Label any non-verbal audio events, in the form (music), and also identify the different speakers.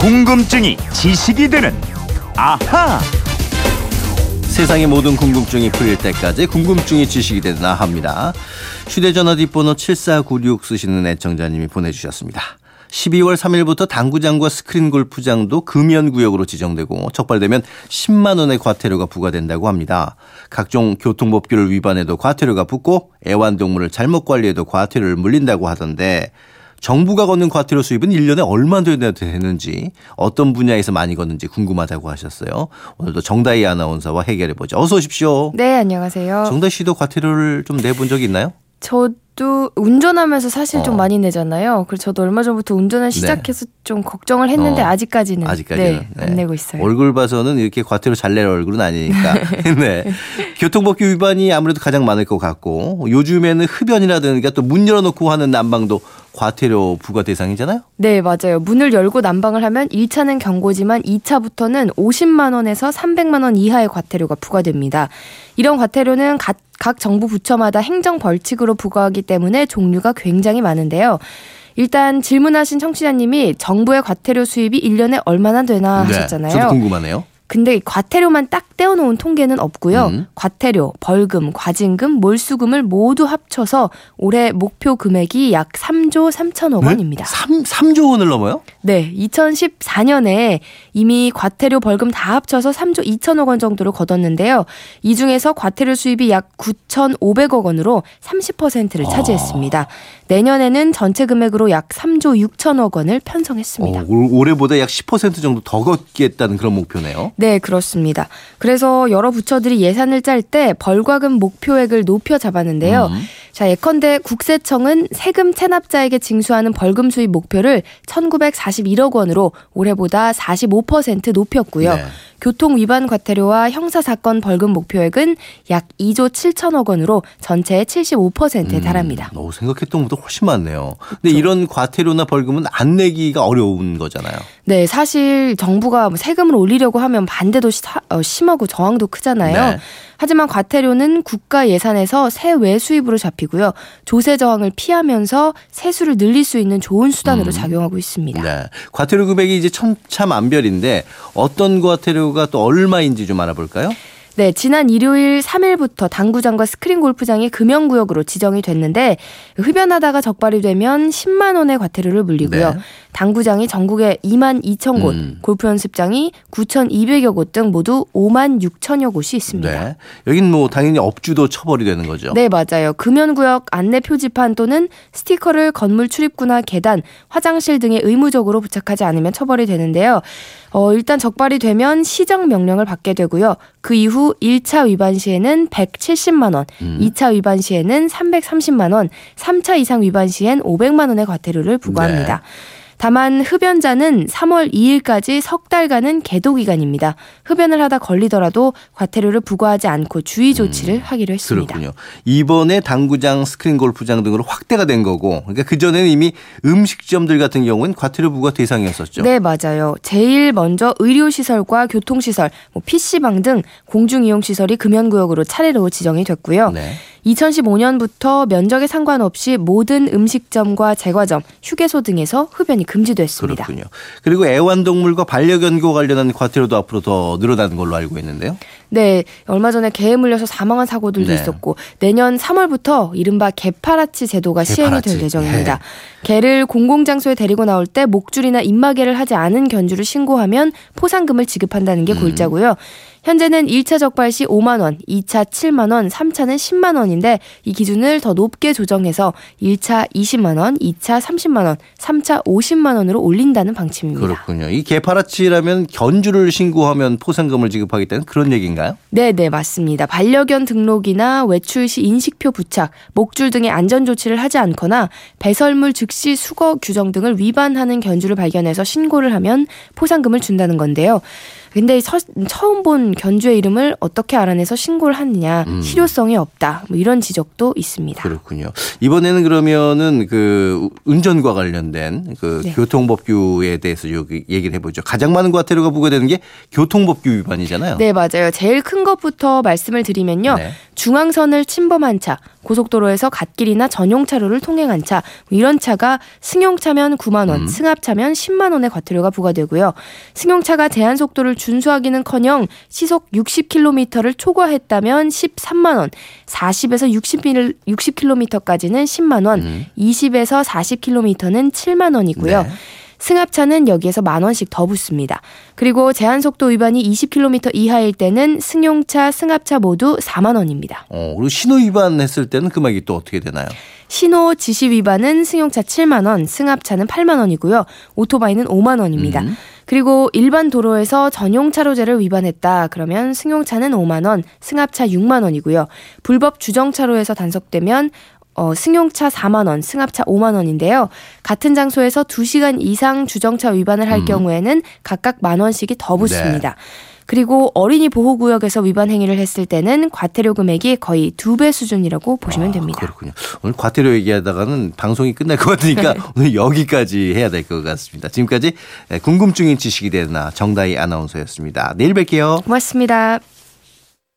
Speaker 1: 궁금증이 지식이 되는 아하.
Speaker 2: 세상의 모든 궁금증이 풀릴 때까지 궁금증이 지식이 되는 아합니다. 휴대전화 뒷번호 7496 쓰시는 애청자님이 보내주셨습니다. 12월 3일부터 당구장과 스크린 골프장도 금연 구역으로 지정되고 적발되면 10만 원의 과태료가 부과된다고 합니다. 각종 교통법규를 위반해도 과태료가 붙고 애완동물을 잘못 관리해도 과태료를 물린다고 하던데 정부가 걷는 과태료 수입은 1년에 얼마 되나 되는지 어떤 분야에서 많이 걷는지 궁금하다고 하셨어요. 오늘도 정다희 아나운서와 해결해 보죠. 어서 오십시오.
Speaker 3: 네, 안녕하세요.
Speaker 2: 정다희 씨도 과태료를 좀 내본 적이 있나요?
Speaker 3: 저도 운전하면서 사실
Speaker 2: 어.
Speaker 3: 좀 많이 내잖아요. 그래서 저도 얼마 전부터 운전을 시작해서 좀 걱정을 했는데
Speaker 2: 어.
Speaker 3: 아직까지는,
Speaker 2: 아직까지는
Speaker 3: 네, 안 내고 있어요.
Speaker 2: 얼굴 봐서는 이렇게 과태료 잘 낼 얼굴은 아니니까. (laughs) 네. 교통법규 위반이 아무래도 가장 많을 것 같고 요즘에는 흡연이라든가 또 문 열어놓고 하는 난방도 과태료 부과 대상이잖아요.
Speaker 3: 네, 맞아요. 문을 열고 난방을 하면 1차는 경고지만 2차부터는 50만 원에서 300만 원 이하의 과태료가 부과됩니다. 이런 과태료는 각, 각 정부 부처마다 행정 벌칙으로 부과하기 때문에 종류가 굉장히 많은데요. 일단 질문하신 청취자님이 정부의 과태료 수입이 1년에 얼마나 되나
Speaker 2: 네.
Speaker 3: 하셨잖아요.
Speaker 2: 저도 궁금하네요.
Speaker 3: 근데 이 과태료만 딱 떼어놓은 통계는 없고요.
Speaker 2: 음.
Speaker 3: 과태료, 벌금, 과징금, 몰수금을 모두 합쳐서 올해 목표 금액이 약 3조 3천억 원입니다.
Speaker 2: 3, 3조 원을 넘어요?
Speaker 3: 네, 2014년에 이미 과태료 벌금 다 합쳐서 3조 2천억 원 정도로 거뒀는데요. 이 중에서 과태료 수입이 약 9,500억 원으로 30%를 차지했습니다. 내년에는 전체 금액으로 약 3조 6천억 원을 편성했습니다.
Speaker 2: 어, 올- 올해보다 약 10% 정도 더 걷겠다는 그런 목표네요.
Speaker 3: 네, 그렇습니다. 그래서 여러 부처들이 예산을 짤 때 벌과금 목표액을 높여 잡았는데요.
Speaker 2: 음.
Speaker 3: 자, 예컨대 국세청은 세금 체납자에게 징수하는 벌금 수입 목표를 1941억 원으로 올해보다 45% 높였고요.
Speaker 2: 네.
Speaker 3: 교통 위반 과태료와 형사 사건 벌금 목표액은 약 2조 7천억 원으로 전체의 75%에
Speaker 2: 음,
Speaker 3: 달합니다.
Speaker 2: 어, 생각했던 것보다 훨씬 많네요. 근데 이런 과태료나 벌금은 안 내기가 어려운 거잖아요.
Speaker 3: 네, 사실 정부가 뭐 세금을 올리려고 하면 반대도 시- 어, 심하고 저항도 크잖아요.
Speaker 2: 네.
Speaker 3: 하지만 과태료는 국가 예산에서 세외 수입으로 잡히고요. 조세 저항을 피하면서 세수를 늘릴 수 있는 좋은 수단으로 작용하고 있습니다.
Speaker 2: 네. 과태료 금액이 이제 천차만별인데 어떤 과태료 가 또 얼마인지 좀 알아볼까요?
Speaker 3: 네, 지난 일요일 3일부터 당구장과 스크린 골프장이 금연구역으로 지정이 됐는데 흡연하다가 적발이 되면 10만 원의 과태료를 물리고요.
Speaker 2: 네.
Speaker 3: 당구장이 전국에 2만 2천 곳,
Speaker 2: 음.
Speaker 3: 골프 연습장이 9,200여 곳 등 모두 5만 6천여 곳이 있습니다.
Speaker 2: 네. 여긴 뭐 당연히 업주도 처벌이 되는 거죠.
Speaker 3: 네, 맞아요. 금연구역 안내 표지판 또는 스티커를 건물 출입구나 계단, 화장실 등에 의무적으로 부착하지 않으면 처벌이 되는데요. 어, 일단 적발이 되면 시정 명령을 받게 되고요. 그 이후 1차 위반 시에는 170만 원,
Speaker 2: 음.
Speaker 3: 2차 위반 시에는 330만 원, 3차 이상 위반 시엔 500만 원의 과태료를 부과합니다.
Speaker 2: 네.
Speaker 3: 다만 흡연자는 3월 2일까지 석 달간은 계도 기간입니다. 흡연을 하다 걸리더라도 과태료를 부과하지 않고 주의 조치를 하기로 했습니다.
Speaker 2: 음, 그렇군요. 이번에 당구장, 스크린 골프장 등으로 확대가 된 거고, 그러니까 그 전에는 이미 음식점들 같은 경우는 과태료 부과 대상이었었죠.
Speaker 3: 네, 맞아요. 제일 먼저 의료시설과 교통시설, 뭐 PC방 등 공중이용시설이 금연구역으로 차례로 지정이 됐고요.
Speaker 2: 네.
Speaker 3: 2015년부터 면적에 상관없이 모든 음식점과 제과점, 휴게소 등에서 흡연이 금지됐습니다.
Speaker 2: 그렇군요. 그리고 애완동물과 반려견과 관련한 과태료도 앞으로 더 늘어나는 걸로 알고 있는데요.
Speaker 3: 네, 얼마 전에 개에 물려서 사망한 사고들도
Speaker 2: 네.
Speaker 3: 있었고 내년 3월부터 이른바 개파라치 제도가 시행이
Speaker 2: 개파라치.
Speaker 3: 될 예정입니다. 개를 공공장소에 데리고 나올 때 목줄이나 입마개를 하지 않은 견주를 신고하면 포상금을 지급한다는
Speaker 2: 음.
Speaker 3: 게 골자고요. 현재는 1차 적발 시 5만 원, 2차 7만 원, 3차는 10만 원인데 이 기준을 더 높게 조정해서 1차 20만 원, 2차 30만 원, 3차 50만 원으로 올린다는 방침입니다.
Speaker 2: 그렇군요. 이 개파라치라면 견주를 신고하면 포상금을 지급하겠다는 그런 얘기인가요?
Speaker 3: 네, 네, 맞습니다. 반려견 등록이나 외출 시 인식표 부착, 목줄 등의 안전 조치를 하지 않거나 배설물 즉시 수거 규정 등을 위반하는 견주를 발견해서 신고를 하면 포상금을 준다는 건데요. 근데 서- 처음 본 견주의 이름을 어떻게 알아내서 신고를 하느냐, 실효성이 없다, 뭐 이런 지적도 있습니다.
Speaker 2: 그렇군요. 이번에는 그러면은 그 운전과 관련된 그
Speaker 3: 네.
Speaker 2: 교통법규에 대해서 여기 얘기를 해보죠. 가장 많은 과태료가 부과되는 게 교통법규 위반이잖아요.
Speaker 3: 네, 맞아요. 제일 큰 것부터 말씀을 드리면요.
Speaker 2: 네.
Speaker 3: 중앙선을 침범한 차, 고속도로에서 갓길이나 전용 차로를 통행한 차뭐 이런 차가 승용차면 9만 원,
Speaker 2: 음.
Speaker 3: 승합차면 10만 원의 과태료가 부과되고요. 승용차가 제한 속도를 준수하기는커녕 시속 60km를 초과했다면 13만 원, 40에서 60, 60km까지는 10만 원,
Speaker 2: 음.
Speaker 3: 20에서 40km는 7만 원이고요.
Speaker 2: 네.
Speaker 3: 승합차는 여기에서 만 원씩 더 붙습니다. 그리고 제한 속도 위반이 20km 이하일 때는 승용차, 승합차 모두 4만 원입니다.
Speaker 2: 어, 그리고 신호 위반했을 때는 금액이 또 어떻게 되나요?
Speaker 3: 신호 지시 위반은 승용차 7만 원, 승합차는 8만 원이고요. 오토바이는 5만 원입니다.
Speaker 2: 음.
Speaker 3: 그리고 일반 도로에서 전용 차로제를 위반했다. 그러면 승용차는 5만 원, 승합차 6만 원이고요. 불법 주정 차로에서 단속되면 어, 승용차 4만 원, 승합차 5만 원인데요. 같은 장소에서 2시간 이상 주정차 위반을 할
Speaker 2: 음.
Speaker 3: 경우에는 각각 만 원씩이 더
Speaker 2: 네.
Speaker 3: 붙습니다. 그리고 어린이 보호 구역에서 위반 행위를 했을 때는 과태료 금액이 거의 두 배 수준이라고 보시면 됩니다.
Speaker 2: 아, 그렇군요. 오늘 과태료 얘기하다가는 방송이 끝날 것 같으니까 오늘 여기까지 해야 될 것 같습니다. 지금까지 궁금증인 지식이 되나 정다희 아나운서였습니다. 내일 뵐게요.
Speaker 3: 고맙습니다.